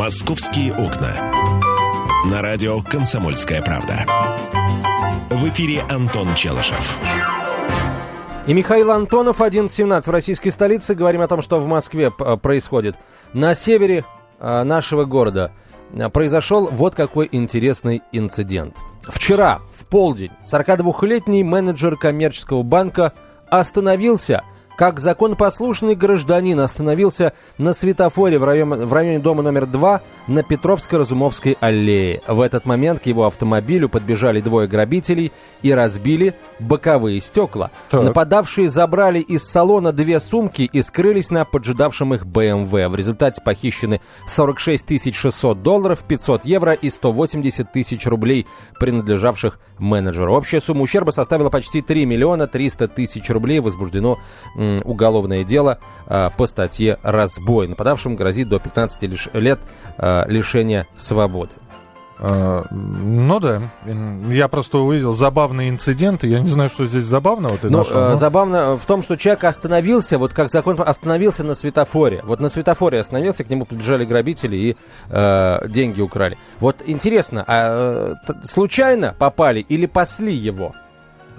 «Московские окна». На радио «Комсомольская правда». В эфире Антон Челышев. И Михаил Антонов, 11.17 в российской столице. Говорим о том, что в Москве происходит. На севере э, нашего города э, произошел вот какой интересный инцидент. Вчера, в полдень, 42-летний менеджер коммерческого банка остановился – как законопослушный гражданин остановился на светофоре в районе, в районе дома номер 2 на Петровско-Разумовской аллее. В этот момент к его автомобилю подбежали двое грабителей и разбили боковые стекла. Так. Нападавшие забрали из салона две сумки и скрылись на поджидавшем их БМВ. В результате похищены 46 600 долларов, 500 евро и 180 тысяч рублей, принадлежавших менеджеру. Общая сумма ущерба составила почти 3 миллиона 300 тысяч рублей. Возбуждено уголовное дело а, по статье «Разбой». Нападавшим грозит до 15 лет а, лишения свободы. А, ну да, я просто увидел забавный инцидент, я не знаю, что здесь забавного ты ну, нашел. Но... Забавно в том, что человек остановился, вот как закон остановился на светофоре. Вот на светофоре остановился, к нему подбежали грабители и э, деньги украли. Вот интересно, а э, случайно попали или пасли его?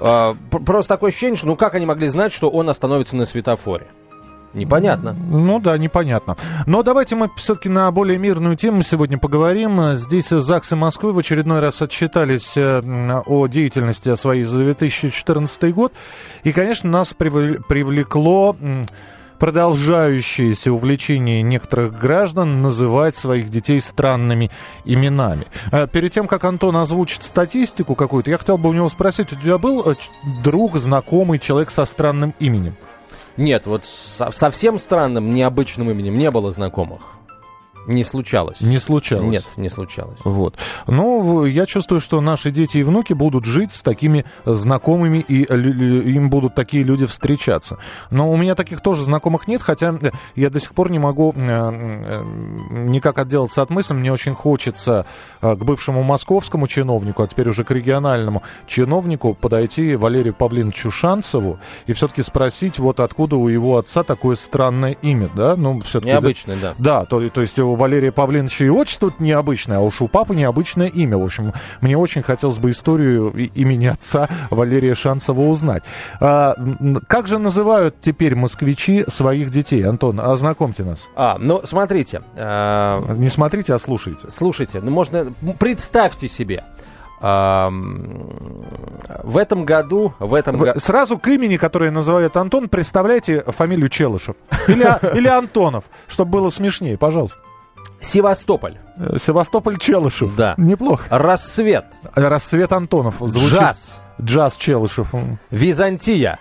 А, просто такое ощущение, что ну как они могли знать, что он остановится на светофоре? Непонятно. Ну да, непонятно. Но давайте мы все-таки на более мирную тему сегодня поговорим. Здесь ЗАГСы Москвы в очередной раз отчитались э, о деятельности своей за 2014 год. И, конечно, нас привлекло продолжающееся увлечение некоторых граждан называть своих детей странными именами. А перед тем, как Антон озвучит статистику какую-то, я хотел бы у него спросить, у тебя был э, друг, знакомый человек со странным именем? Нет, вот со совсем странным, необычным именем не было знакомых. Не случалось. Не случалось? Нет, не случалось. Вот. Ну, я чувствую, что наши дети и внуки будут жить с такими знакомыми, и им будут такие люди встречаться. Но у меня таких тоже знакомых нет, хотя я до сих пор не могу э, э, никак отделаться от мысли. Мне очень хочется э, к бывшему московскому чиновнику, а теперь уже к региональному чиновнику подойти Валерию Павлиновичу Шанцеву и все-таки спросить, вот откуда у его отца такое странное имя, да? Ну, все-таки... Необычное, да. Да, то, то есть у Валерия Павловича и отчество необычное, а уж у папы необычное имя. В общем, мне очень хотелось бы историю имени отца Валерия Шанцева узнать. А, как же называют теперь москвичи своих детей? Антон, ознакомьте нас. А, ну, смотрите. Э, Не смотрите, а слушайте. Слушайте. Ну, можно... Представьте себе. В этом году... В этом Вы, Сразу к имени, которое называет Антон, представляете фамилию Челышев. Или, или Антонов, чтобы было смешнее, пожалуйста. Севастополь. Э, Севастополь Челышев. Да. Неплохо. Рассвет. Рассвет Антонов. Звучит. Джаз. Джаз Челышев. Византия.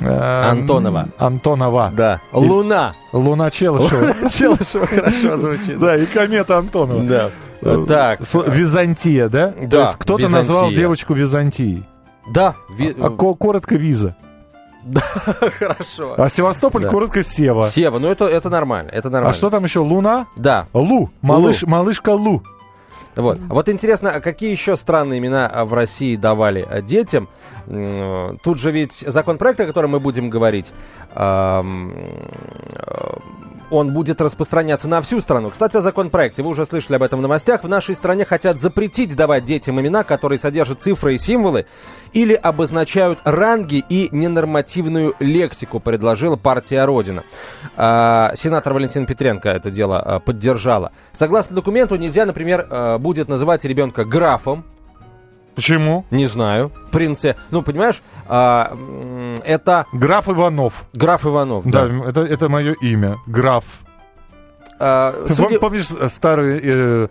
Эм, Антонова. Антонова. Да. Луна. Луна Челышева. Челышева хорошо звучит. Да, и комета Антонова. Да. Э, так. Византия, да? Да. То есть кто-то назвал девочку Византией. Да. А коротко Виза. Да, хорошо. А Севастополь да. коротко Сева. Сева, ну это, это нормально, это нормально. А что там еще, Луна? Да. Лу, малыш, Лу. малышка Лу. Вот. А вот интересно, а какие еще странные имена а, в России давали а, детям? Тут же ведь законопроект, о котором мы будем говорить, он будет распространяться на всю страну. Кстати, о законопроекте. Вы уже слышали об этом в новостях. В нашей стране хотят запретить давать детям имена, которые содержат цифры и символы или обозначают ранги и ненормативную лексику, предложила партия Родина. А, сенатор Валентин Петренко это дело а, поддержала. Согласно документу, нельзя, например, а, будет называть ребенка графом, Почему? Не знаю. Принце. Ну, понимаешь, а, это... Граф Иванов. Граф Иванов, да. Да, это, это мое имя. Граф. А, Ты судя... помнишь старый... Э,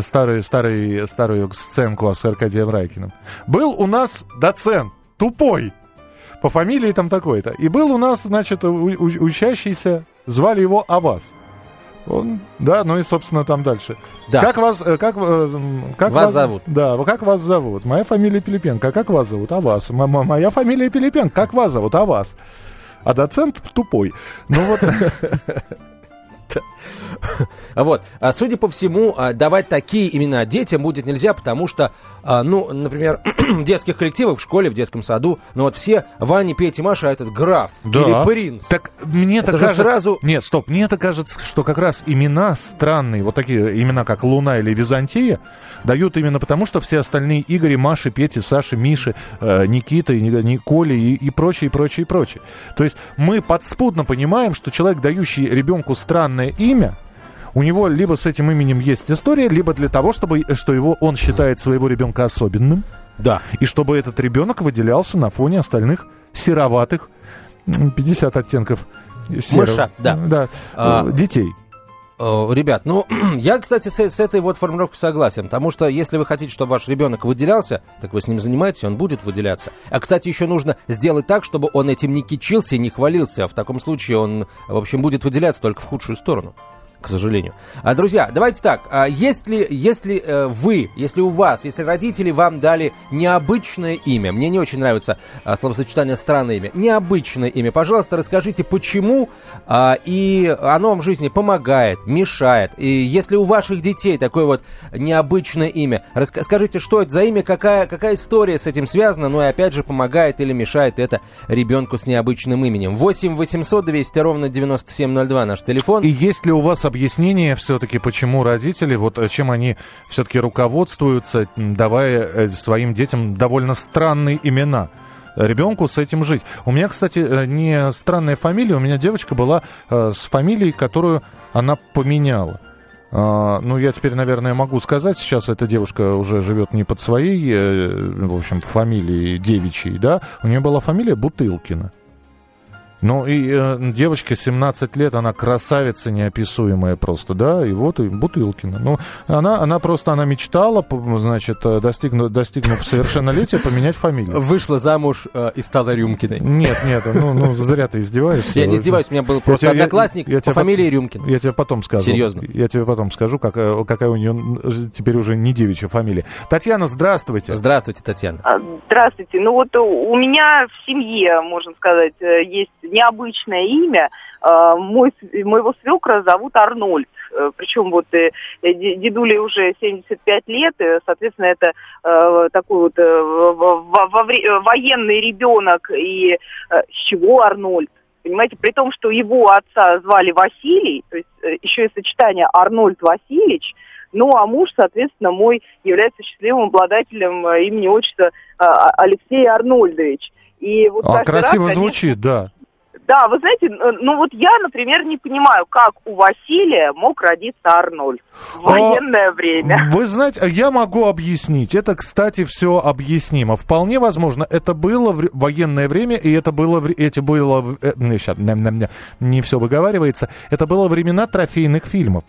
старый, старый, старую сценку с Аркадием Райкиным. Был у нас доцент, тупой, по фамилии там такой-то. И был у нас, значит, у, у, учащийся, звали его Авас. Он, да, ну и, собственно, там дальше. Да. Как вас, э, как, э, как вас, вас зовут? Да, как вас зовут? Моя фамилия Пилипенко. А как вас зовут? А вас? М- моя фамилия Пилипенко. Как вас зовут? А вас? А доцент тупой. Ну вот. Вот. А, судя по всему, а, давать такие имена детям будет нельзя, потому что, а, ну, например, детских коллективах, в школе, в детском саду, ну вот все Ваня, Петя, Маша, а этот граф Да. или принц. Так мне это Это же кажется... сразу- Нет, стоп, мне это кажется, что как раз имена странные, вот такие имена, как Луна или Византия, дают именно потому, что все остальные Игори, Маши, Пети, Саши, Миши, э, Никита, Николи и, и прочее, и прочее, и прочее. То есть мы подспудно понимаем, что человек, дающий ребенку странное имя, у него либо с этим именем есть история, либо для того, чтобы, что его, он считает своего ребенка особенным, Да. и чтобы этот ребенок выделялся на фоне остальных сероватых, м, 50 оттенков серого. Мыша, да. да А, э, детей. Э, Ребят, ну, я, кстати, с, с этой вот формулировкой согласен, потому что если вы хотите, чтобы ваш ребенок выделялся, так вы с ним занимаетесь, он будет выделяться. А, кстати, еще нужно сделать так, чтобы он этим не кичился и не хвалился. А В таком случае он, в общем, будет выделяться только в худшую сторону. К сожалению. А, друзья, давайте так. А, если, если э, вы, если у вас, если родители вам дали необычное имя, мне не очень нравится а, словосочетание странное имя, необычное имя, пожалуйста, расскажите, почему а, и оно вам в жизни помогает, мешает. И если у ваших детей такое вот необычное имя, раска- скажите, что это за имя, какая, какая история с этим связана, ну и опять же помогает или мешает это ребенку с необычным именем. 8 800 200 ровно 9702 наш телефон. И есть ли у вас объяснение все-таки, почему родители, вот э, чем они все-таки руководствуются, давая э, своим детям довольно странные имена? Ребенку с этим жить. У меня, кстати, э, не странная фамилия, у меня девочка была э, с фамилией, которую она поменяла. А, ну, я теперь, наверное, могу сказать, сейчас эта девушка уже живет не под своей, э, в общем, фамилией девичьей, да, у нее была фамилия Бутылкина. Ну и э, девочка 17 лет, она красавица неописуемая просто, да, и вот и Бутылкина. Ну, она, она просто, она мечтала, значит, э, достигнув, достигнув совершеннолетия, поменять фамилию. Вышла замуж э, и стала Рюмкиной. Нет, нет, ну, ну зря ты издеваешься. Я не издеваюсь, у меня был просто Я тебе- я- одноклассник я по тебе фамилии Рюмкин. Я тебе потом скажу. Серьезно? Я тебе потом скажу, какая, какая у нее теперь уже не девичья фамилия. Татьяна, здравствуйте. Здравствуйте, Татьяна. А, Здравствуйте. Ну вот у у меня в семье, можно сказать, э, есть необычное имя. А, Мой, моего свекра зовут Арнольд. Э, Причем вот э, э, де- дедуле уже 75 лет, э, соответственно, это э, такой вот э, э, военный ребенок. И э, с чего Арнольд? Понимаете, при том, что его отца звали Василий, то есть э, еще и сочетание Арнольд Васильевич, ну, а муж, соответственно, мой является счастливым обладателем э, имени отчества Алексей Арнольдович. И вот А каждый раз, красиво конечно, звучит, да. Да, вы знаете, ну вот я, например, не понимаю, как у Василия мог родиться Арнольд в А, военное время. Вы знаете, я могу объяснить. Это, кстати, все объяснимо. Вполне возможно, это было в военное время, и это было, эти было, э, ням, не все выговаривается. Это было времена трофейных фильмов.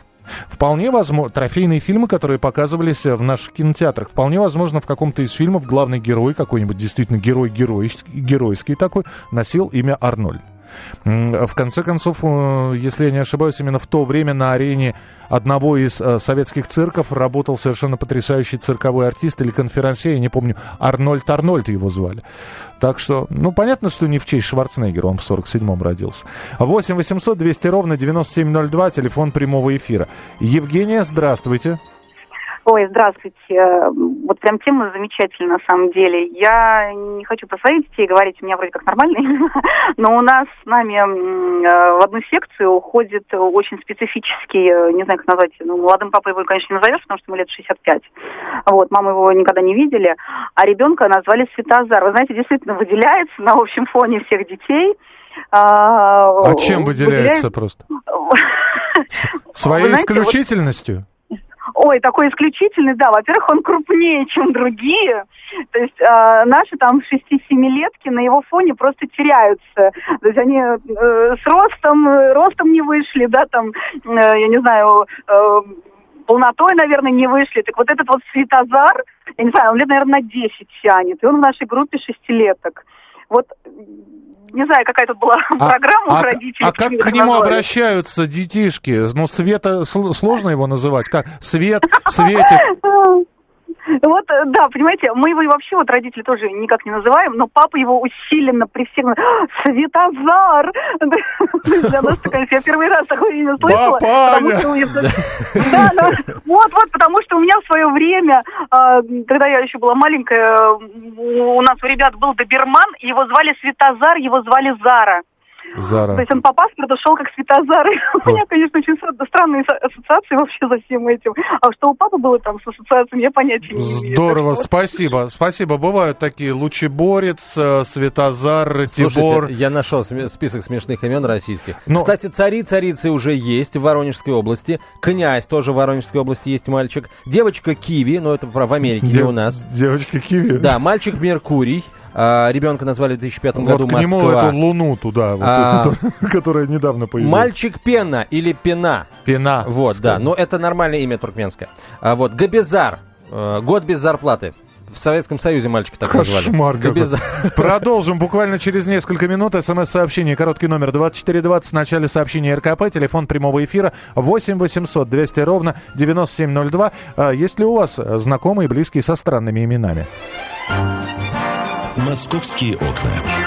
Вполне возможно, трофейные фильмы, которые показывались э, в наших кинотеатрах. Вполне возможно, в каком-то из фильмов главный герой, какой-нибудь действительно герой геройский, такой, носил имя Арнольд. В конце концов, э, если я не ошибаюсь, именно в то время на арене одного из э, советских цирков работал совершенно потрясающий цирковой артист или конферансье, я не помню, Арнольд Арнольд его звали. Так что, ну, понятно, что не в честь Шварценеггера, он в 47-м родился. 8 800 200 ровно 9702, телефон прямого эфира. Евгения, здравствуйте. Ой, здравствуйте. Э, Вот прям тема замечательная на самом деле. Я не хочу про своих детей говорить, у меня вроде как нормальные, но у нас с нами э, в одну секцию уходит очень специфический, э, не знаю, как назвать, ну, молодым папой его, конечно, не назовешь, потому что ему лет 65. Вот, мамы его никогда не видели, а ребенка назвали Светозар. Вы знаете, действительно выделяется на общем фоне всех детей. А чем выделяется просто? Своей исключительностью? Ой, такой исключительный, да. Во-первых, он крупнее, чем другие. То есть э, наши там 6-7-летки на его фоне просто теряются. То есть они э, с ростом, э, ростом не вышли, да, там, э, я не знаю, э, полнотой, наверное, не вышли. Так вот этот вот Светозар, я не знаю, он лет, наверное, на 10 тянет. И он в нашей группе шестилеток. Вот не знаю, какая тут была программа а, у родителей. а как к нему назвали. обращаются детишки? Ну, Света, сл- сложно его называть? Как? Свет, Светик. Вот, э, да, понимаете, мы его вообще вот родители тоже никак не называем, но папа его усиленно при всех... Светозар! Для нас, конечно, я первый раз такое имя слышала. Вот, вот, потому что у меня в свое время, а, когда я еще была маленькая, у нас у ребят был доберман, его звали Светозар, его звали Зара. Зара. То есть он по паспорту шел как Светозар. У меня, конечно, очень странные ассоциации вообще за всем этим. А что у папы было там с ассоциациями, я понятия не имею. Здорово, спасибо. Спасибо. Бывают такие Лучеборец, э, Светозар, Тибор. я нашел список смешных имен российских. Кстати, цари, царицы уже есть в Воронежской области. Князь тоже в Воронежской области есть мальчик. Девочка Киви, но это в Америке, не у нас. Девочка Киви? Да, мальчик Меркурий. А, ребенка назвали в 2005 году вот к нему Москва. эту луну туда, вот, а, которая, которая недавно появилась. Мальчик Пена или Пена. Пена. Вот, скажем. да. Но это нормальное имя туркменское. А, вот, Габизар. Э, год без зарплаты. В Советском Союзе мальчика так Кошмар назвали. Габизар. Продолжим буквально через несколько минут. СМС-сообщение, короткий номер 2420 в начале сообщения РКП, телефон прямого эфира 8 800 200 ровно 9702. А, есть ли у вас знакомые, близкие со странными именами? «Московские окна».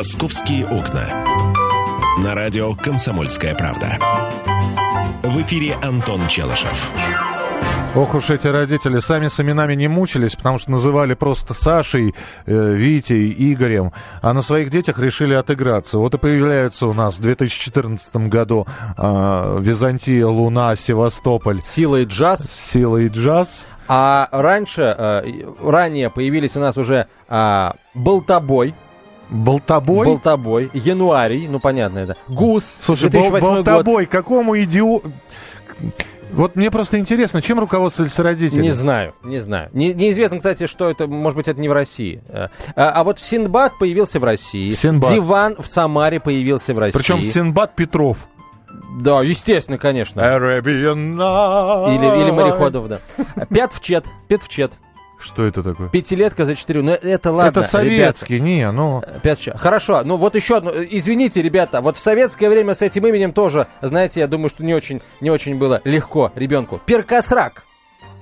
«Московские окна». На радио «Комсомольская правда». В эфире Антон Челышев. Ох уж эти родители сами с именами не мучились, потому что называли просто Сашей, э, Витей, Игорем, а на своих детях решили отыграться. Вот и появляются у нас в 2014 году э, Византия, Луна, Севастополь. Сила и джаз. Сила и джаз. А раньше, э, ранее появились у нас уже э, Болтобой. Болтобой? Болтобой. Януарий, ну понятно это. Гус. Слушай, бол- Болтобой, год. какому идиоту... Вот мне просто интересно, чем руководствовались родители? Не знаю, не знаю. Не, неизвестно, кстати, что это, может быть, это не в России. А, а вот Синбад появился в России. Синбад. Диван в Самаре появился в России. Причем Синбад Петров. Да, естественно, конечно. Arabian Night. Или, или мореходов, да. Пятвчет, Петвчет. Что это такое? Пятилетка за четыре. Ну, это ладно, Это советский, ребята. не, ну... Пять... Хорошо, ну вот еще одно. Извините, ребята, вот в советское время с этим именем тоже, знаете, я думаю, что не очень, не очень было легко ребенку. Перкосрак.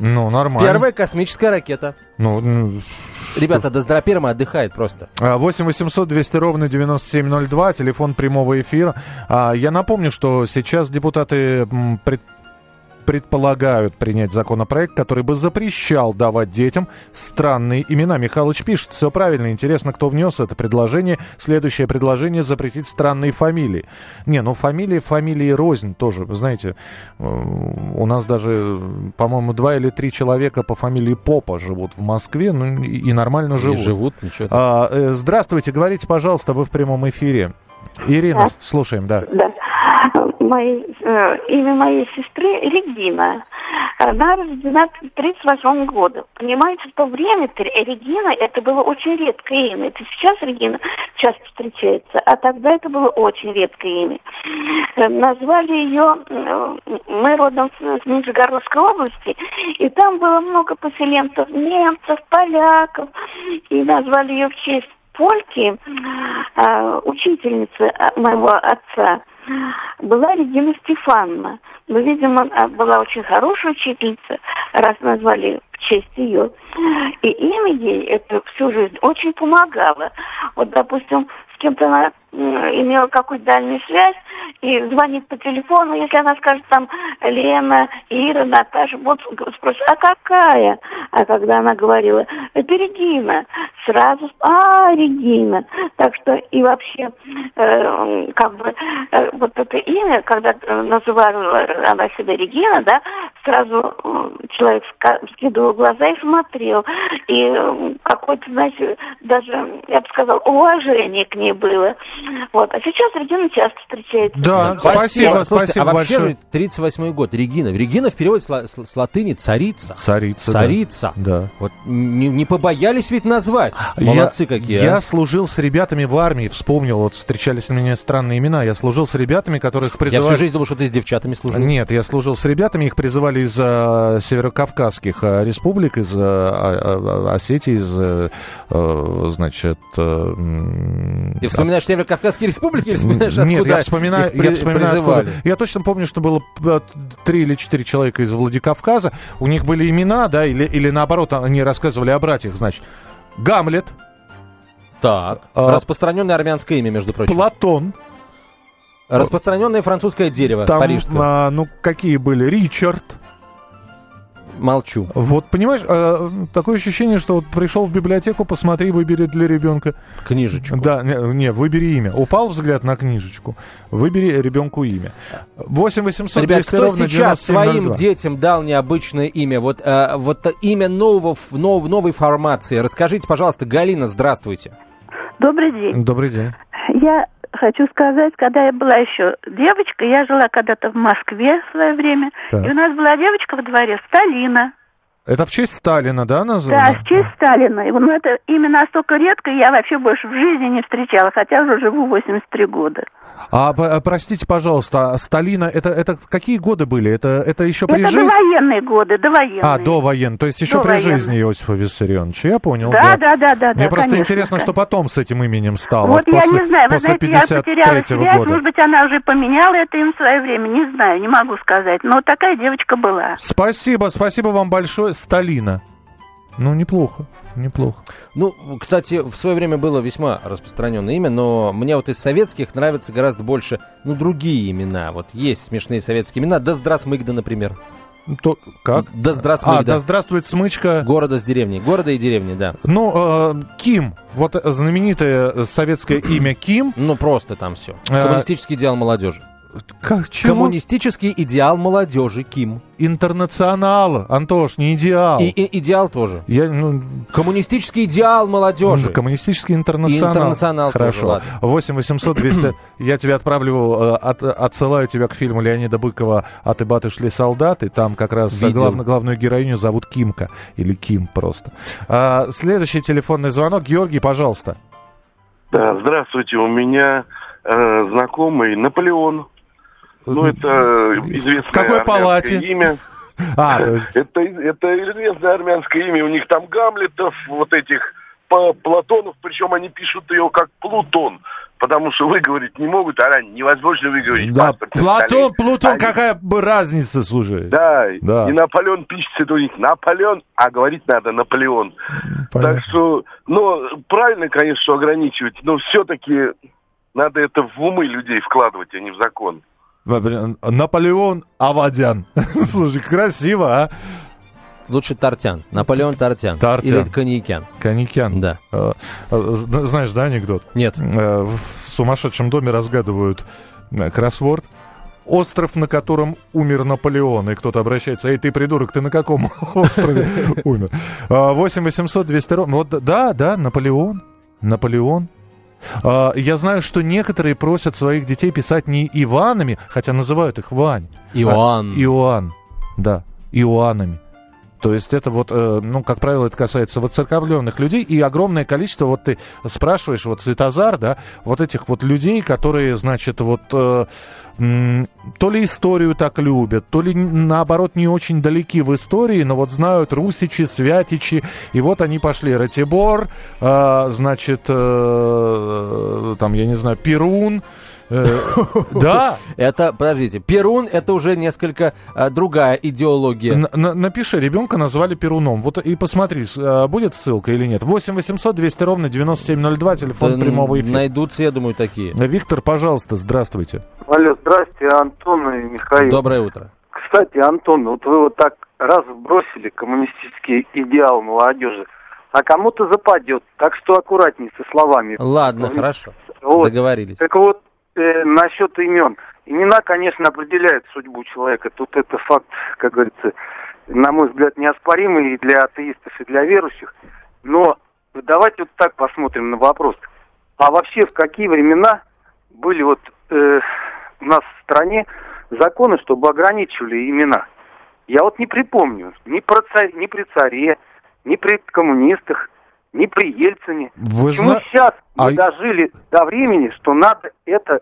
Ну, нормально. Первая космическая ракета. Ну, ну Ребята, Доздраперма отдыхает просто. 8 800 200 ровно 9702, телефон прямого эфира. А, я напомню, что сейчас депутаты пред предполагают принять законопроект, который бы запрещал давать детям странные имена. Михалыч пишет, все правильно, интересно, кто внес это предложение. Следующее предложение запретить странные фамилии. Не, ну фамилии, фамилии рознь тоже. Вы знаете, э, у нас даже, по-моему, два или три человека по фамилии Попа живут в Москве, ну и нормально живут. И живут, ничего. А, э, здравствуйте, говорите, пожалуйста, вы в прямом эфире. Ирина, да. слушаем, да. Да моей, э, имя моей сестры Регина. Она рождена в 1938 году. Понимаете, в то время Регина это было очень редкое имя. Это сейчас Регина часто встречается, а тогда это было очень редкое имя. Э, назвали ее, мы родом с Нижегородской области, и там было много поселенцев, немцев, поляков, и назвали ее в честь Польки, э, учительницы моего отца была Регина Стефановна. Ну, видимо, была очень хорошая учительница, раз назвали в честь ее. И имя ей это всю жизнь очень помогало. Вот, допустим, с кем-то она имела какую-то дальнюю связь и звонит по телефону, если она скажет там Лена, Ира, Наташа, вот спросит, а какая? А когда она говорила, это Регина, сразу, а, Регина. Так что и вообще, э, как бы, э, вот это имя, когда называла она себя Регина, да, сразу человек вскидывал глаза и смотрел. И какое-то, знаете, даже, я бы сказал, уважение к ней было. Вот. А сейчас Регина часто встречается. Да, Ну, спасибо, Слушайте, спасибо а вообще большое. же 38 год, Регина. Регина в переводе с, с- с латыни царица. Царица. Царица. Да. Вот не, не побоялись ведь назвать. Молодцы я, какие. Я а. служил с ребятами в армии, вспомнил, вот встречались мне странные имена. Я служил с ребятами, которых Я призывали... всю жизнь думал, что ты с девчатами служил. Нет, я служил с ребятами, их призывали из э, северокавказских э, республик, из э, а- а- Осетии, из, э, значит... э, м, Ты вспоминаешь Северо-Кавказские республики или вспоминаешь, Нет, откуда я вспоминаю, я вспоминаю призывали? откуда. Я точно помню, что было три или четыре человека из Владикавказа. У них были имена, да, или, или наоборот, они рассказывали о братьях, значит. Гамлет, Так. А, Распространенное армянское имя, между прочим. Платон, Распространенное французское дерево, там, парижское. а, ну, какие были, Ричард. Молчу. Вот, понимаешь, э, такое ощущение, что вот пришел в библиотеку, посмотри, выбери для ребенка. Книжечку. Да, не, не, выбери имя. Упал взгляд на книжечку, выбери ребенку имя. 8 800 Ребят, 200 кто ровно сейчас 9702. своим детям дал необычное имя? Вот, э, вот имя нового, нов- новой формации. Расскажите, пожалуйста, Галина, здравствуйте. Добрый день. Добрый день. Я хочу сказать, когда я была еще девочкой, я жила когда-то в Москве в свое время, Так. и у нас была девочка во дворе, Сталина. Это в честь Сталина, да, Да, названо? в честь Сталина. И, Ну, это имя настолько редко, я вообще больше в жизни не встречала, хотя уже живу 83 года. А, а, простите, пожалуйста, а Сталина, это, это какие годы были? Это, это еще при это жизни? довоенные годы, довоенные. А, до воен, то есть еще при Довоенные. жизни Иосифа Виссарионовича, я понял. Да, да, да, да. Мне да, просто конечно, интересно, да. что потом с этим именем стало. Вот я после, не знаю, вы знаете, я потеряла 53-го связь, года. может быть, она уже поменяла это им в свое время, не знаю, не могу сказать. Но такая девочка была. Спасибо, спасибо вам большое, Сталина. Ну, неплохо, неплохо. Ну, кстати, в свое время было весьма распространенное имя, но мне вот из советских нравятся гораздо больше, ну, другие имена. Вот есть смешные советские имена. Да здравствуйте, например. То, как? Да А, здравствуй, да здравствует смычка. Города с деревней. Города и деревни, да. Ну, э, Ким, вот знаменитое советское имя Ким. Ну, просто там все. Э, Коммунистический идеал молодежи. Как, чего? Коммунистический идеал молодежи, Ким. Интернационал, Антош, не идеал. И, и идеал тоже. Я, ну, Коммунистический идеал молодежи. Ну, Коммунистический интернационал. И интернационал тоже, Хорошо. ладно. 8 800 200. Я тебя отправлю, э, от- отсылаю тебя к фильму Леонида Быкова «От и баты шли солдаты». Там как раз Видел. главную, главную героиню зовут Кимка. Или Ким просто. А, следующий телефонный звонок. Георгий, пожалуйста. Да, здравствуйте, у меня э, знакомый Наполеон. Ну, это известное В какой палате? имя. А, то есть... Это, это известное армянское имя. У них там Гамлетов, вот этих Платонов, причем они пишут ее как Плутон, потому что выговорить не могут, а невозможно выговорить. Да, Платон. Плутон, Они- какая бы разница, слушай. Да, Да. и Наполеон пишется это у них Наполеон, а говорить надо Наполеон. Понятно. Так что, ну, правильно, конечно, ограничивать, но все-таки надо это в умы людей вкладывать, а не в закон. Наполеон Авадян. Слушай, красиво, а? Лучше Тартян. Наполеон Тартян. Тартян. Или Коньякян. Коньякян. Да. Э, э, зна- Знаешь, да, анекдот? Нет. Э, В сумасшедшем доме разгадывают кроссворд. Остров, на котором умер Наполеон. И кто-то обращается, эй, ты придурок, ты на каком острове умер? 8 800 200 ровно. Вот, да, да, Наполеон. Наполеон. А, Я знаю, что некоторые просят своих детей писать не Иванами, хотя называют их Вань. Иоанн. А, Иоанн, да, Иоаннами. То есть это вот, э, ну, как правило, это касается воцерковленных людей, и огромное количество, вот ты спрашиваешь, вот Светозар, да, вот этих вот людей, которые, значит, вот э, то ли историю так любят, то ли, наоборот, не очень далеки в истории, но вот знают русичи, святичи, и вот они пошли, Ратибор, э, значит, там, я не знаю, Перун, да, Это, подождите, Перун это уже несколько а, другая идеология. Напиши, ребенка назвали Перуном. Вот и посмотри, а, будет ссылка или нет. 8 800 200 ровно 9702, телефон прямого эфира. Найдутся, я думаю, такие. Виктор, пожалуйста, здравствуйте. Алло, здрасте, Антон и Михаил. Доброе утро. Кстати, Антон, вот вы вот так раз бросили коммунистический идеал молодежи, а кому-то западет. Так что аккуратнее со словами. Ладно, Ну, хорошо. Вот. Договорились. Так вот, э, насчет имен. имена, конечно, определяют судьбу человека. Тут это факт, как говорится, на мой взгляд, неоспоримый и для атеистов, и для верующих. Но давайте вот так посмотрим на вопрос. А вообще в какие времена были вот э, у нас в стране законы, чтобы ограничивали имена? Я вот не припомню ни, про царь, ни при царе, ни при коммунистах, ни при Ельцине. Вы Почему зна- сейчас мы А- дожили до времени, что надо это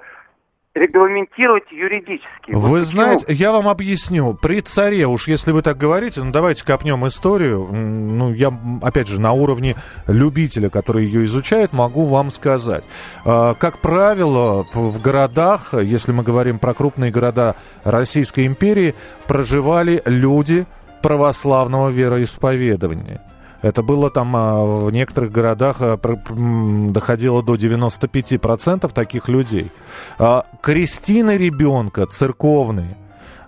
регламентировать юридически? Вот Вы почему? знаете, я вам объясню. При царе, уж если вы так говорите, ну давайте копнем историю. Ну, я, опять же, на уровне любителя, который ее изучает, могу вам сказать. А, Как правило, в городах, если мы говорим про крупные города Российской империи, проживали люди православного вероисповедания. Это было там а, в некоторых городах а, доходило до 95% таких людей. А, Крестины ребенка церковные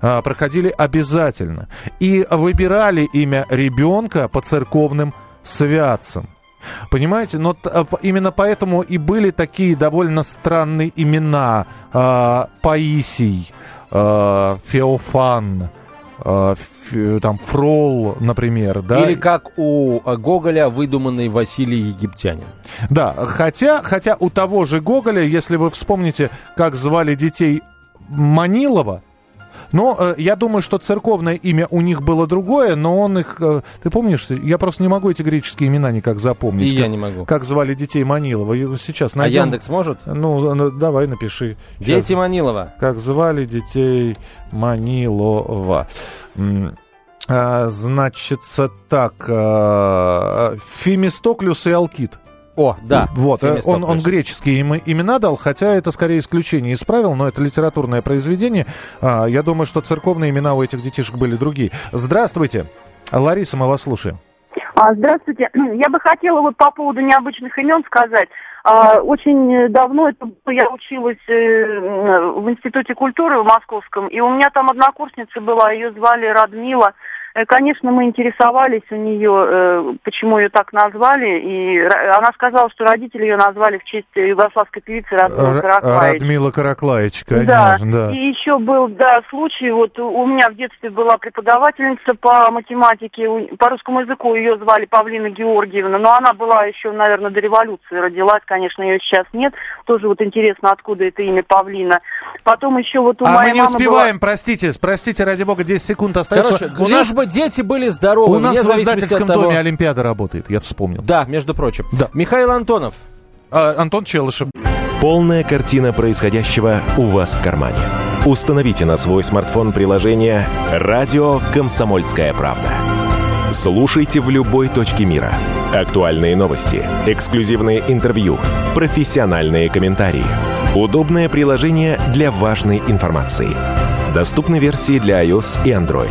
проходили обязательно. И выбирали имя ребенка по церковным святцам. Понимаете, но именно поэтому и были такие довольно странные имена. Паисий, Феофан, там Фрол, например, да? Или как у э, Гоголя выдуманный Василий Египтянин. Да, хотя, хотя у того же Гоголя, если вы вспомните, как звали детей Манилова, но э, я думаю, что церковное имя у них было другое, но он их... э, ты помнишь? Я просто не могу эти греческие имена никак запомнить. И как, я не могу. Как звали детей Манилова. Сейчас А найдем. Яндекс может? Ну, ну, давай напиши. Сейчас. Дети Манилова. Как звали детей Манилова. А, значится так. а, Фемистоклюс и Алкит. О, да. Вот, э, он, он греческие им- имена дал, хотя это скорее исключение из правил, но это литературное произведение. А, я думаю, что церковные имена у этих детишек были другие. Здравствуйте. Лариса, мы вас слушаем. А, Здравствуйте. Я бы хотела вот по поводу необычных имен сказать. А, Очень давно это я училась э, в Институте культуры в Московском, и у меня там однокурсница была, ее звали Радмила. Э, Конечно, мы интересовались у нее, э, почему ее так назвали, и она сказала, что родители ее назвали в честь югославской певицы Радмилы Р- Караклаевич. Радмила Караклаевич, Да. конечно, да. И еще был, да, случай, вот у меня в детстве была преподавательница по математике, у- по русскому языку ее звали Павлина Георгиевна, но она была еще, наверное, до революции родилась, конечно, ее сейчас нет. Тоже вот интересно, откуда это имя Павлина. Потом еще вот у А моей мы не мамы успеваем, простите, простите, ради бога, 10 секунд остается. Короче, у лишь нас, бы дети были здоровы. у нас в издательском того- доме Олимпиада работает, я вспомнил. Да, между прочим. Да. Михаил Антонов. А, Антон Челышев. Полная картина происходящего у вас в кармане. Установите на свой смартфон приложение «Радио Комсомольская правда». Слушайте в любой точке мира. Актуальные новости, эксклюзивные интервью, профессиональные комментарии. Удобное приложение для важной информации. Доступны версии для iOS и Android.